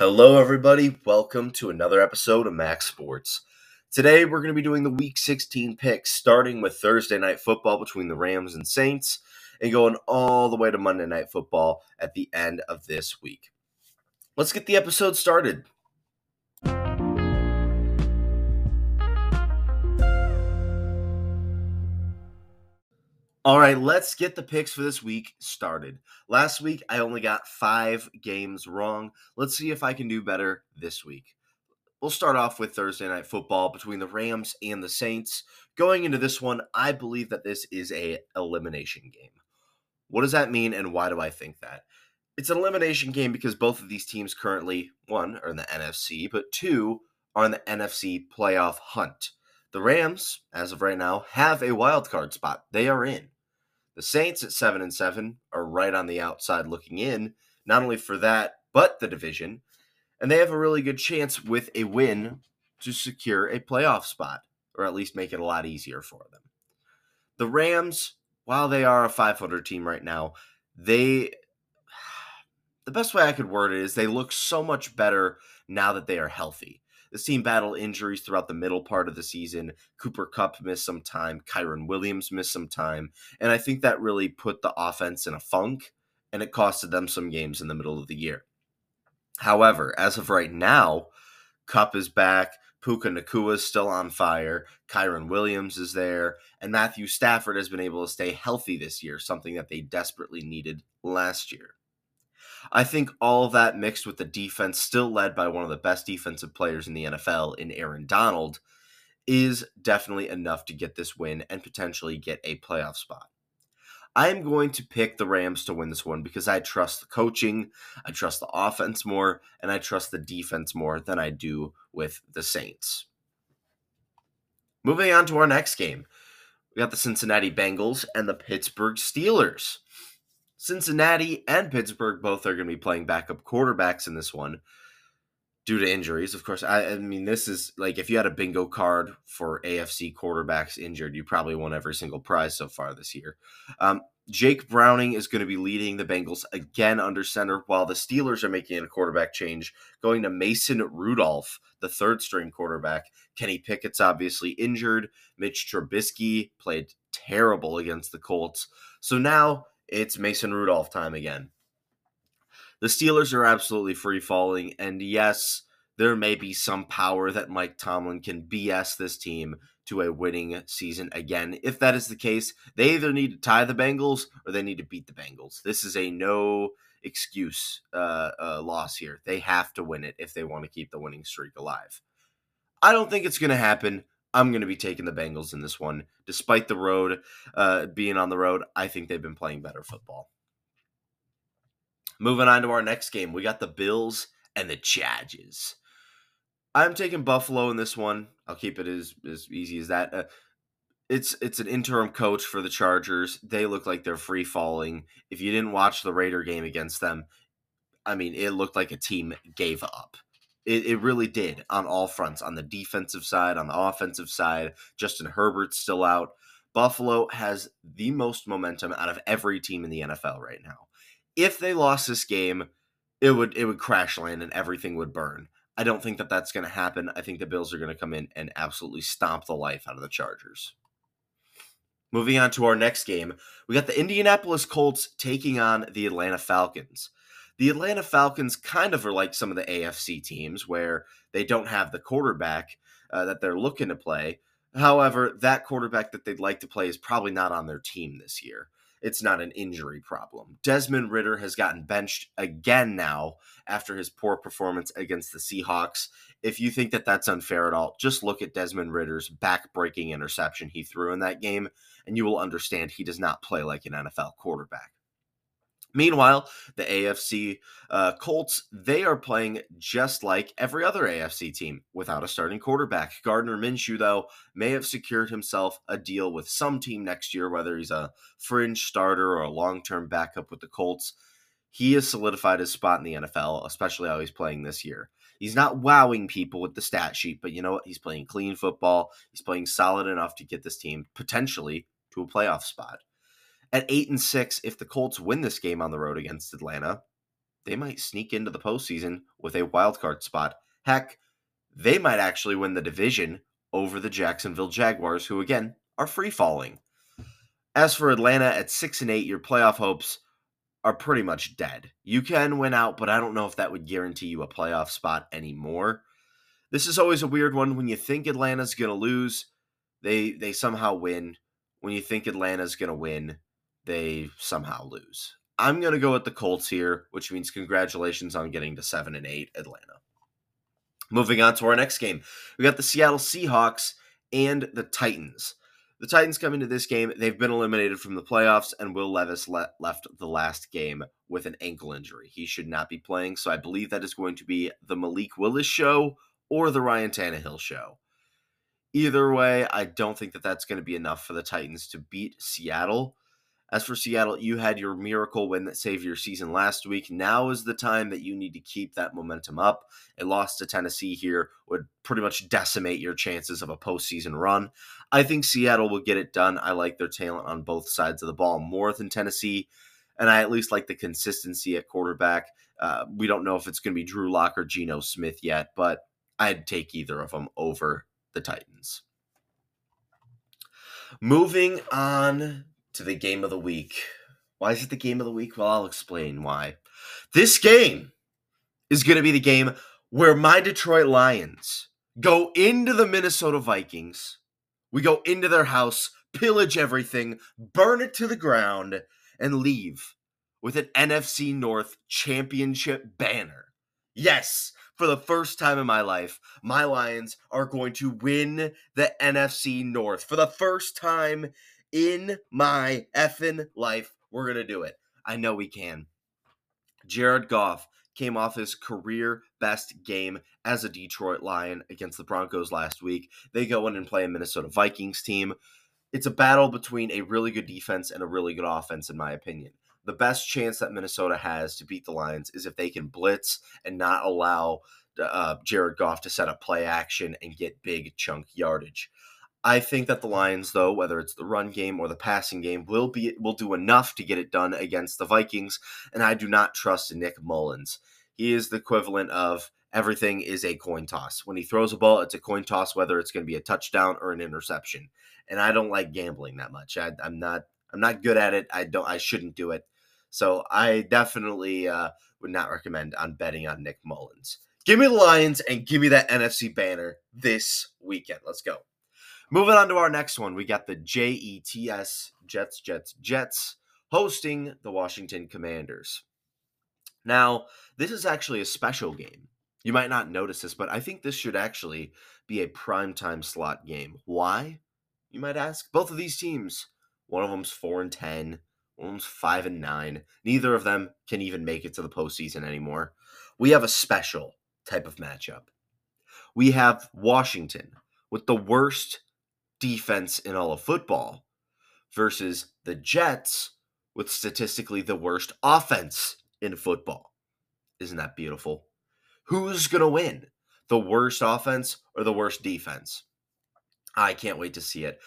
Hello, everybody. Welcome to another episode of Max'd Sports. Today, we're going to be doing the Week 16 picks, starting with Thursday Night Football between the Rams and Saints, and going all the way to Monday Night Football at the end of this week. Let's get the episode started. All right, let's get the picks for this week started. Last week, I only got five games wrong. Let's see if I can do better this week. We'll start off with Thursday night football between the Rams and the Saints. Going into this one, I believe that this is a elimination game. What does that mean and why do I think that? It's an elimination game because both of these teams currently, one, are in the NFC, but two, are in the NFC playoff hunt. The Rams, as of right now, have a wild card spot. They are in. The Saints at 7 and 7 are right on the outside looking in, not only for that, but the division. And they have a really good chance with a win to secure a playoff spot, or at least make it a lot easier for them. The Rams, while they are a 500 team right now, they the best way I could word it is they look so much better now that they are healthy. This team battled injuries throughout the middle part of the season. Cooper Kupp missed some time. Kyren Williams missed some time. And I think that really put the offense in a funk and it costed them some games in the middle of the year. However, as of right now, Cup is back. Puka Nacua is still on fire. Kyren Williams is there. And Matthew Stafford has been able to stay healthy this year, something that they desperately needed last year. I think all of that mixed with the defense, still led by one of the best defensive players in the NFL in Aaron Donald, is definitely enough to get this win and potentially get a playoff spot. I am going to pick the Rams to win this one because I trust the coaching, I trust the offense more, and I trust the defense more than I do with the Saints. Moving on to our next game, we got the Cincinnati Bengals and the Pittsburgh Steelers. Cincinnati and Pittsburgh both are going to be playing backup quarterbacks in this one due to injuries. Of course, I, I, mean, this is like if you had a bingo card for AFC quarterbacks injured, you probably won every single prize so far this year. Um, Jake Browning is going to be leading the Bengals again under center, while the Steelers are making a quarterback change, going to Mason Rudolph, the third string quarterback. Kenny Pickett's obviously injured. Mitch Trubisky played terrible against the Colts. So now it's Mason Rudolph time again. The Steelers are absolutely free falling, and yes, there may be some power that Mike Tomlin can BS this team to a winning season again. If that is the case, they either need to tie the Bengals or they need to beat the Bengals. This is a no excuse uh, uh, loss here. They have to win it if they want to keep the winning streak alive. I don't think it's going to happen. I'm going to be taking the Bengals in this one. Despite the road uh, being on the road, I think they've been playing better football. Moving on to our next game, we got the Bills and the Chargers. I'm taking Buffalo in this one. I'll keep it as, as easy as that. Uh, it's it's an interim coach for the Chargers. They look like they're free falling. If you didn't watch the Raider game against them, I mean, it looked like a team gave up. It, it really did on all fronts on the defensive side, on the offensive side. Justin Herbert's still out. Buffalo has the most momentum out of every team in the NFL right now. If they lost this game, it would it would crash land and everything would burn. I don't think that that's going to happen. I think the Bills are going to come in and absolutely stomp the life out of the Chargers. Moving on to our next game, we got the Indianapolis Colts taking on the Atlanta Falcons the Atlanta Falcons kind of are like some of the AFC teams where they don't have the quarterback uh, that they're looking to play. However, that quarterback that they'd like to play is probably not on their team this year. It's not an injury problem. Desmond Ridder has gotten benched again now after his poor performance against the Seahawks. If you think that that's unfair at all, just look at Desmond Ridder's back-breaking interception he threw in that game, and you will understand he does not play like an NFL quarterback. Meanwhile, the AFC uh, Colts, they are playing just like every other AFC team without a starting quarterback. Gardner Minshew, though, may have secured himself a deal with some team next year, whether he's a fringe starter or a long term backup with the Colts. He has solidified his spot in the NFL, especially how he's playing this year. He's not wowing people with the stat sheet, but you know what? He's playing clean football. He's playing solid enough to get this team potentially to a playoff spot. At eight and six, if the Colts win this game on the road against Atlanta, they might sneak into the postseason with a wild card spot. Heck, they might actually win the division over the Jacksonville Jaguars, who again are free falling. As for Atlanta at six and eight, your playoff hopes are pretty much dead. You can win out, but I don't know if that would guarantee you a playoff spot anymore. This is always a weird one. When you think Atlanta's gonna lose, they they somehow win. When you think Atlanta's gonna win, they somehow lose. I'm gonna go with the Colts here, which means congratulations on getting to seven and eight, Atlanta. Moving on to our next game, we got the Seattle Seahawks and the Titans. The Titans come into this game. They've been eliminated from the playoffs, and Will Levis le- left the last game with an ankle injury. He should not be playing, so I believe that is going to be the Malik Willis show or the Ryan Tannehill show. Either way, I don't think that that's going to be enough for the Titans to beat Seattle. As for Seattle, you had your miracle win that saved your season last week. Now is the time that you need to keep that momentum up. A loss to Tennessee here would pretty much decimate your chances of a postseason run. I think Seattle will get it done. I like their talent on both sides of the ball more than Tennessee, and I at least like the consistency at quarterback. Uh, we don't know if it's going to be Drew Lock or Geno Smith yet, but I'd take either of them over the Titans. Moving on to the game of the week. Why is it the game of the week? Well, I'll explain why. This game is going to be the game where my Detroit Lions go into the Minnesota Vikings. We go into their house, pillage everything, burn it to the ground, and leave with an NFC North championship banner. Yes, for the first time in my life, my Lions are going to win the NFC North. For the first time in my effing life, we're going to do it. I know we can. Jared Goff came off his career best game as a Detroit Lion against the Broncos last week. They go in and play a Minnesota Vikings team. It's a battle between a really good defense and a really good offense, in my opinion. The best chance that Minnesota has to beat the Lions is if they can blitz and not allow uh, Jared Goff to set up play action and get big chunk yardage. I think that the Lions, though, whether it's the run game or the passing game, will be will do enough to get it done against the Vikings, and I do not trust Nick Mullens. He is the equivalent of everything is a coin toss. When he throws a ball, it's a coin toss whether it's going to be a touchdown or an interception. And I don't like gambling that much. I, am not I'm not good at it. I don't I shouldn't do it. So I definitely uh, would not recommend on betting on Nick Mullens. Give me the Lions and give me that NFC banner this weekend. Let's go. Moving on to our next one, we got the JETS Jets, Jets, Jets hosting the Washington Commanders. Now, this is actually a special game. You might not notice this, but I think this should actually be a primetime slot game. Why? You might ask. Both of these teams, one of them's 4 and 10, one of them's 5 and 9. Neither of them can even make it to the postseason anymore. We have a special type of matchup. We have Washington with the worst defense in all of football versus the Jets with statistically the worst offense in football. Isn't that beautiful? Who's going to win? The worst offense or the worst defense? I can't wait to see it.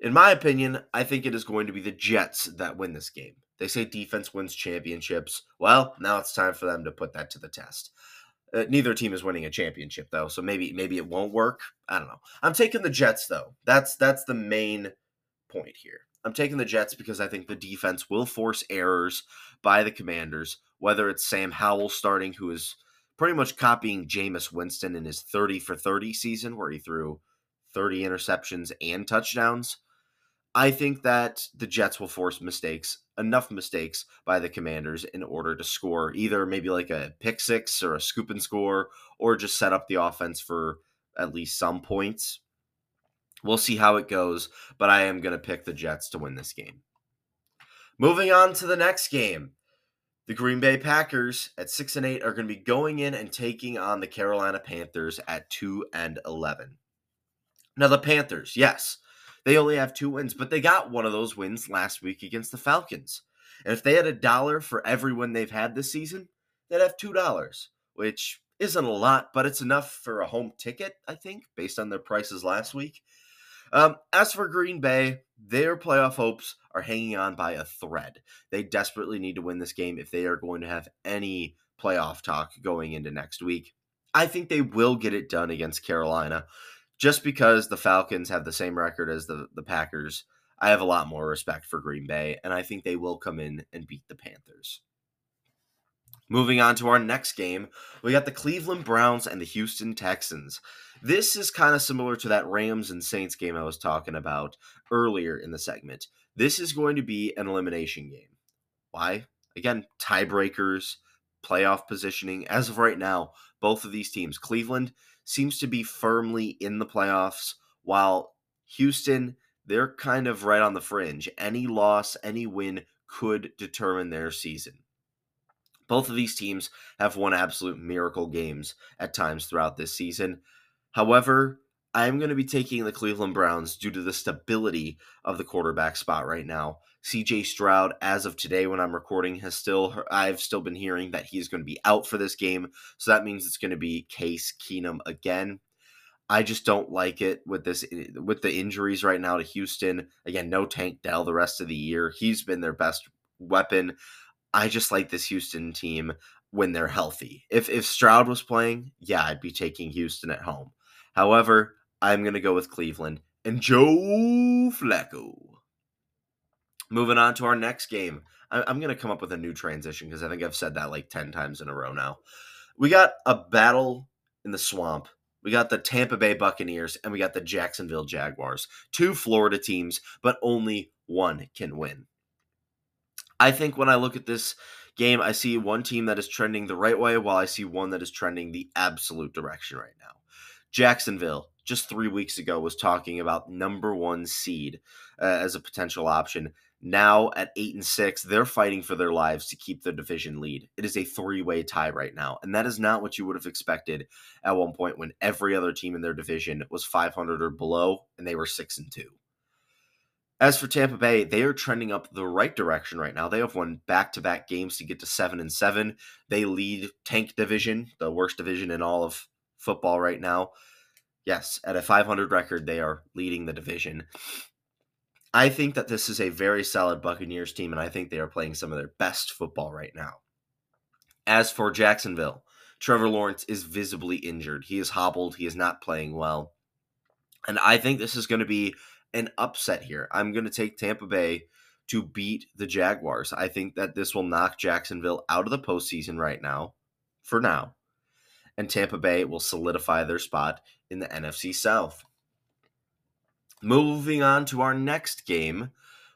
In my opinion, I think it is going to be the Jets that win this game. They say defense wins championships. Well, now it's time for them to put that to the test. Uh, neither team is winning a championship though, so maybe maybe it won't work. I don't know. I'm taking the Jets though. That's that's the main point here. I'm taking the Jets because I think the defense will force errors by the Commanders, whether it's Sam Howell starting, who is pretty much copying Jameis Winston in his 30 for 30 season, where he threw 30 interceptions and touchdowns. I think that the Jets will force mistakes, enough mistakes by the Commanders in order to score either maybe like a pick six or a scoop and score, or just set up the offense for at least some points. We'll see how it goes, but I am going to pick the Jets to win this game. Moving on to the next game. The Green Bay Packers at 6 and 8 are going to be going in and taking on the Carolina Panthers at 2 and 11. Now the Panthers, yes, they only have two wins, but they got one of those wins last week against the Falcons. And if they had a dollar for every win they've had this season, they'd have two dollars, which isn't a lot, but it's enough for a home ticket, I think, based on their prices last week. Um, as for Green Bay, their playoff hopes are hanging on by a thread. They desperately need to win this game if they are going to have any playoff talk going into next week. I think they will get it done against Carolina just because the Falcons have the same record as the, the Packers. I have a lot more respect for Green Bay, and I think they will come in and beat the Panthers. Moving on to our next game, we got the Cleveland Browns and the Houston Texans. This is kind of similar to that Rams and Saints game I was talking about earlier in the segment. This is going to be an elimination game. Why? Again, tiebreakers, playoff positioning. As of right now, both of these teams, Cleveland seems to be firmly in the playoffs, while Houston, they're kind of right on the fringe. Any loss, any win could determine their season. Both of these teams have won absolute miracle games at times throughout this season. However, I'm going to be taking the Cleveland Browns due to the stability of the quarterback spot right now. CJ Stroud, as of today when I'm recording, has still I've still been hearing that he's going to be out for this game. So that means it's going to be Case Keenum again. I just don't like it with this with the injuries right now to Houston. Again, no Tank Dell the rest of the year. He's been their best weapon. I just like this Houston team when they're healthy. If if Stroud was playing, yeah, I'd be taking Houston at home. However, I'm going to go with Cleveland and Joe Flacco. Moving on to our next game. I'm going to come up with a new transition because I think I've said that like 10 times in a row now. We got a battle in the swamp. We got the Tampa Bay Buccaneers and we got the Jacksonville Jaguars. Two Florida teams, but only one can win. I think when I look at this game, I see one team that is trending the right way while I see one that is trending the absolute direction right now. Jacksonville, just three weeks ago, was talking about number one seed uh, as a potential option. Now at eight and six, they're fighting for their lives to keep the division lead. It is a three way tie right now. And that is not what you would have expected at one point when every other team in their division was 500 or below and they were six and two. As for Tampa Bay, they are trending up the right direction right now. They have won back-to-back games to get to seven and seven. They lead Tank Division, the worst division in all of football right now. Yes, at a 500 record, they are leading the division. I think that this is a very solid Buccaneers team, and I think they are playing some of their best football right now. As for Jacksonville, Trevor Lawrence is visibly injured. He is hobbled. He is not playing well. And I think this is going to be an upset here. I'm going to take Tampa Bay to beat the Jaguars. I think that this will knock Jacksonville out of the postseason right now, for now. And Tampa Bay will solidify their spot in the NFC South. Moving on to our next game,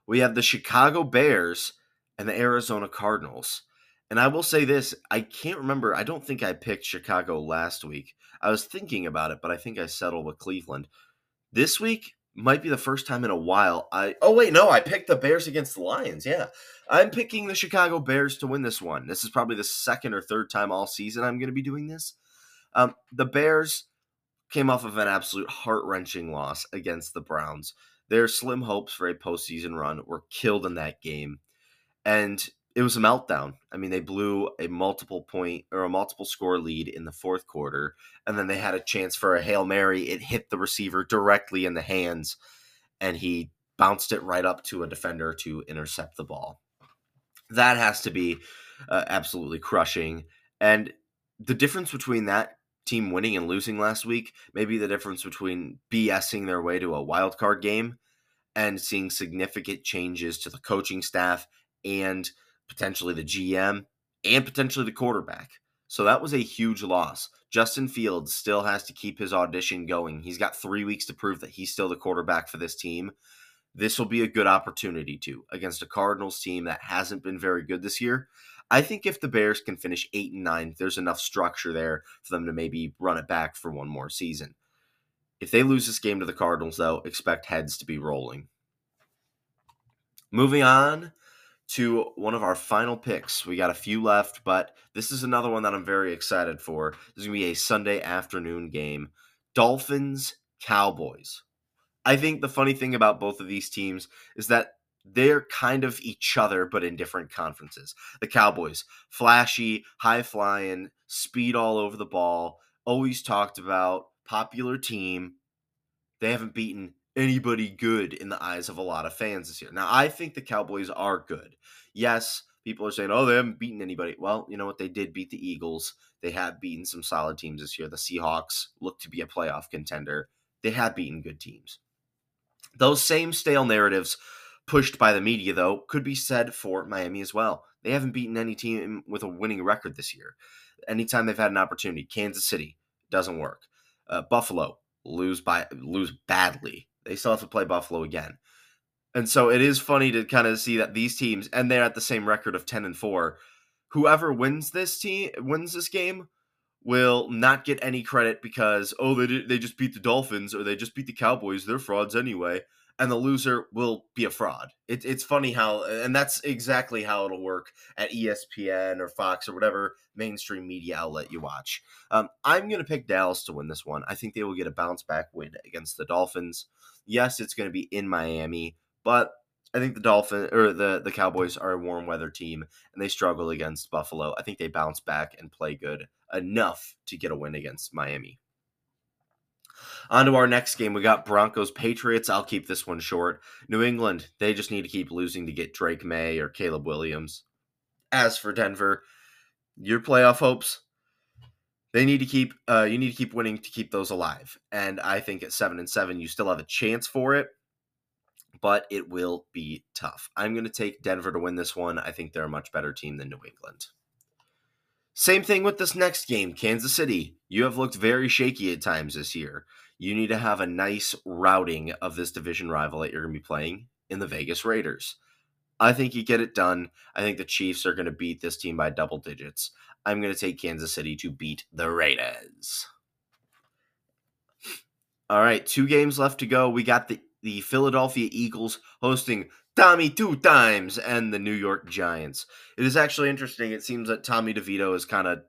we have the Chicago Bears and the Arizona Cardinals. And I will say this I can't remember. I don't think I picked Chicago last week. I was thinking about it, but I think I settled with Cleveland. This week, might be the first time in a while I oh wait no I picked the Bears against the Lions yeah I'm picking the Chicago Bears to win this one this is probably the second or third time all season I'm going to be doing this um, the Bears came off of an absolute heart wrenching loss against the Browns their slim hopes for a postseason run were killed in that game and it was a meltdown. I mean, they blew a multiple point or a multiple score lead in the fourth quarter, and then they had a chance for a Hail Mary. It hit the receiver directly in the hands, and he bounced it right up to a defender to intercept the ball. That has to be uh, absolutely crushing. And the difference between that team winning and losing last week may be the difference between BSing their way to a wild card game and seeing significant changes to the coaching staff and potentially the GM, and potentially the quarterback. So that was a huge loss. Justin Fields still has to keep his audition going. He's got three weeks to prove that he's still the quarterback for this team. This will be a good opportunity to against a Cardinals team that hasn't been very good this year. I think if the Bears can finish eight and nine, there's enough structure there for them to maybe run it back for one more season. If they lose this game to the Cardinals, though, expect heads to be rolling. Moving on to one of our final picks. We got a few left, but this is another one that I'm very excited for. This is going to be a Sunday afternoon game. Dolphins, Cowboys. I think the funny thing about both of these teams is that they're kind of each other, but in different conferences. The Cowboys, flashy, high flying, speed all over the ball, always talked about, popular team. They haven't beaten anybody good in the eyes of a lot of fans this year. Now, I think the Cowboys are good. Yes, people are saying, oh, they haven't beaten anybody. Well, you know what? They did beat the Eagles. They have beaten some solid teams this year. The Seahawks look to be a playoff contender. They have beaten good teams. Those same stale narratives pushed by the media, though, could be said for Miami as well. They haven't beaten any team with a winning record this year. Anytime they've had an opportunity, Kansas City doesn't work. Uh, Buffalo lose by lose badly. They still have to play Buffalo again. And so it is funny to kind of see that these teams, and they're at the same record of 10 and 4. Whoever wins this team wins this game will not get any credit because oh they they just beat the Dolphins or they just beat the Cowboys. They're frauds anyway and the loser will be a fraud. It, it's funny how, and that's exactly how it'll work at ESPN or Fox or whatever mainstream media outlet you watch. Um, I'm going to pick Dallas to win this one. I think they will get a bounce back win against the Dolphins. Yes, it's going to be in Miami, but I think the Dolphin or the the Cowboys are a warm weather team and they struggle against Buffalo. I think they bounce back and play good enough to get a win against Miami. On to our next game. We got Broncos Patriots. I'll keep this one short. New England, they just need to keep losing to get Drake Maye or Caleb Williams. As for Denver, your playoff hopes, they need to keep uh, you need to keep winning to keep those alive. And I think at seven and seven, you still have a chance for it, but it will be tough. I'm going to take Denver to win this one. I think they're a much better team than New England. Same thing with this next game, Kansas City. You have looked very shaky at times this year. You need to have a nice routing of this division rival that you're going to be playing in the Vegas Raiders. I think you get it done. I think the Chiefs are going to beat this team by double digits. I'm going to take Kansas City to beat the Raiders. All right, two games left to go. We got the, the Philadelphia Eagles hosting Tommy two times and the New York Giants. It is actually interesting. It seems that Tommy DeVito is kind of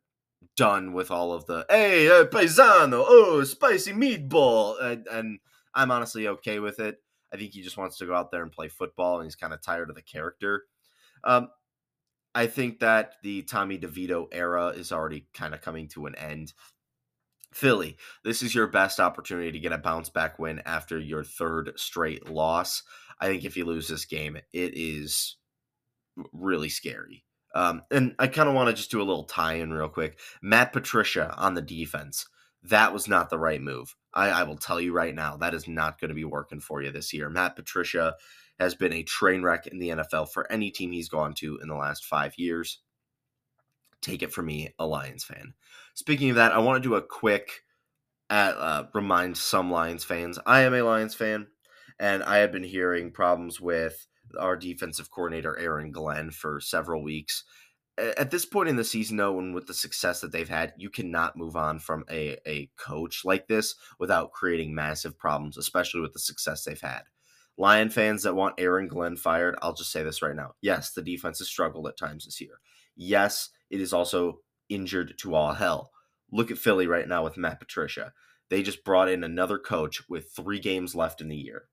done with all of the hey uh, paisano, oh spicy meatball, and, and I'm honestly okay with it. I think he just wants to go out there and play football, and he's kind of tired of the character. Um, I think that the Tommy DeVito era is already kind of coming to an end. Philly, this is your best opportunity to get a bounce back win after your third straight loss. I think if you lose this game, it is really scary. Um, and I kind of want to just do a little tie in real quick. Matt Patricia on the defense. That was not the right move. I, I will tell you right now, that is not going to be working for you this year. Matt Patricia has been a train wreck in the NFL for any team he's gone to in the last five years. Take it from me, a Lions fan. Speaking of that, I want to do a quick at, uh, remind some Lions fans. I am a Lions fan and I have been hearing problems with our defensive coordinator Aaron Glenn for several weeks. At this point in the season, though, and with the success that they've had, you cannot move on from a, a coach like this without creating massive problems, especially with the success they've had. Lion fans that want Aaron Glenn fired, I'll just say this right now. Yes, the defense has struggled at times this year. Yes, it is also injured to all hell. Look at Philly right now with Matt Patricia. They just brought in another coach with three games left in the year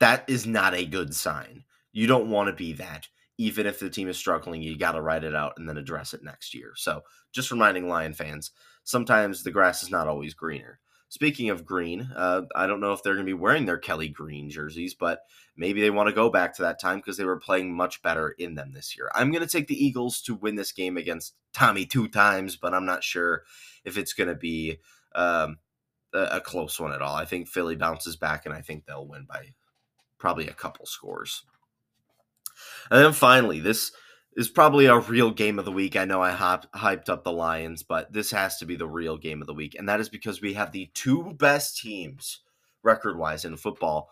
that is not a good sign. You don't want to be that. Even if the team is struggling, you got to write it out and then address it next year. So, just reminding Lion fans sometimes the grass is not always greener. Speaking of green, uh, I don't know if they're going to be wearing their Kelly Green jerseys, but maybe they want to go back to that time because they were playing much better in them this year. I'm going to take the Eagles to win this game against Tommy two times, but I'm not sure if it's going to be um, a, a close one at all. I think Philly bounces back, and I think they'll win by probably a couple scores. And then finally, this is probably our real game of the week. I know I hop, hyped up the Lions, but this has to be the real game of the week. And that is because we have the two best teams, record wise, in football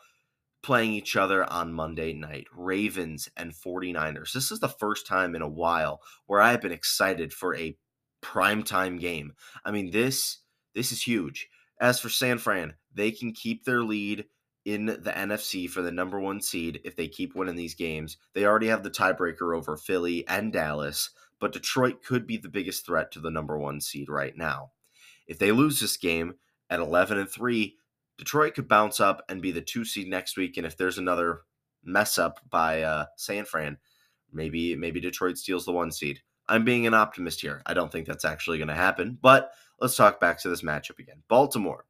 playing each other on Monday night Ravens and 49ers. This is the first time in a while where I have been excited for a primetime game. I mean, this this is huge. As for San Fran, they can keep their lead in the NFC for the number one seed if they keep winning these games. They already have the tiebreaker over Philly and Dallas, but Detroit could be the biggest threat to the number one seed right now. If they lose this game at 11 and 3, Detroit could bounce up and be the two seed next week. And if there's another mess up by uh, San Fran, maybe maybe Detroit steals the one seed. I'm being an optimist here. I don't think that's actually going to happen, but let's talk back to this matchup again. Baltimore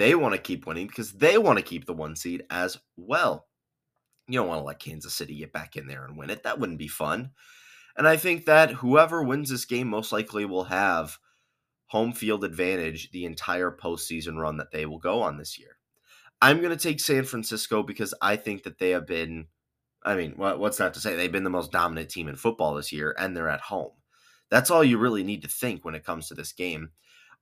They want to keep winning because they want to keep the one seed as well. You don't want to let Kansas City get back in there and win it. That wouldn't be fun. And I think that whoever wins this game most likely will have home field advantage the entire postseason run that they will go on this year. I'm going to take San Francisco because I think that they have been, I mean, what's that to say? They've been the most dominant team in football this year, and they're at home. That's all you really need to think when it comes to this game.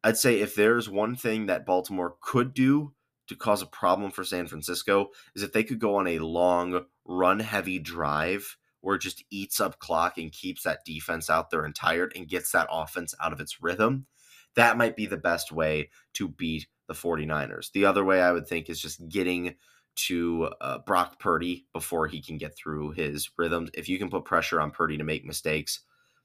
I'd say if there's one thing that Baltimore could do to cause a problem for San Francisco is if they could go on a long run heavy drive where it just eats up clock and keeps that defense out there and tired and gets that offense out of its rhythm. That might be the best way to beat the 49ers. The other way I would think is just getting to uh, Brock Purdy before he can get through his rhythms. If you can put pressure on Purdy to make mistakes,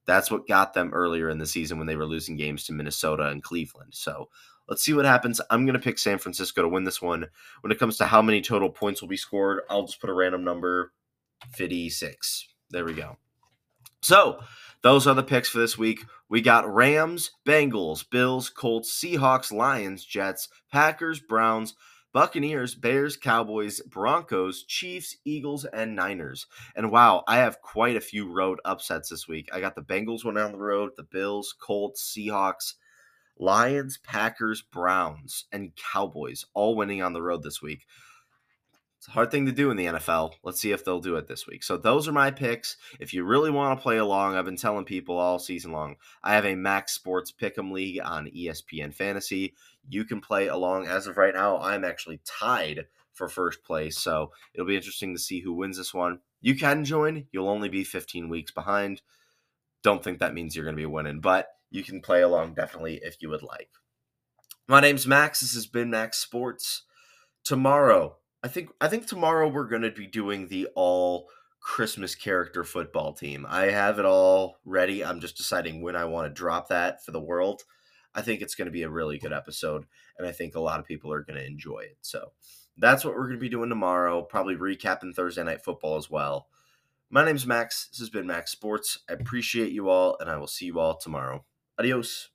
that's what got them earlier in the season when they were losing games to Minnesota and Cleveland. So let's see what happens. I'm going to pick San Francisco to win this one. When it comes to how many total points will be scored, I'll just put a random number 56. There we go. So those are the picks for this week. We got Rams, Bengals, Bills, Colts, Seahawks, Lions, Jets, Packers, Browns, Buccaneers, Bears, Cowboys, Broncos, Chiefs, Eagles, and Niners. And wow, I have quite a few road upsets this week. I got the Bengals one on the road, the Bills, Colts, Seahawks, Lions, Packers, Browns, and Cowboys all winning on the road this week. It's a hard thing to do in the NFL. Let's see if they'll do it this week. So those are my picks. If you really want to play along, I've been telling people all season long. I have a Max'd Sports Pick'em League on ESPN Fantasy. You can play along. As of right now, I'm actually tied for first place. So it'll be interesting to see who wins this one. You can join. You'll only be 15 weeks behind. Don't think that means you're going to be winning, but you can play along definitely if you would like. My name's Max. This has been Max'd Sports. Tomorrow, I think I think tomorrow we're going to be doing the all Christmas character football team. I have it all ready. I'm just deciding when I want to drop that for the world. I think it's going to be a really good episode, and I think a lot of people are going to enjoy it. So that's what we're going to be doing tomorrow. Probably recapping Thursday night football as well. My name's Max. This has been Max'd Sports. I appreciate you all, and I will see you all tomorrow. Adios.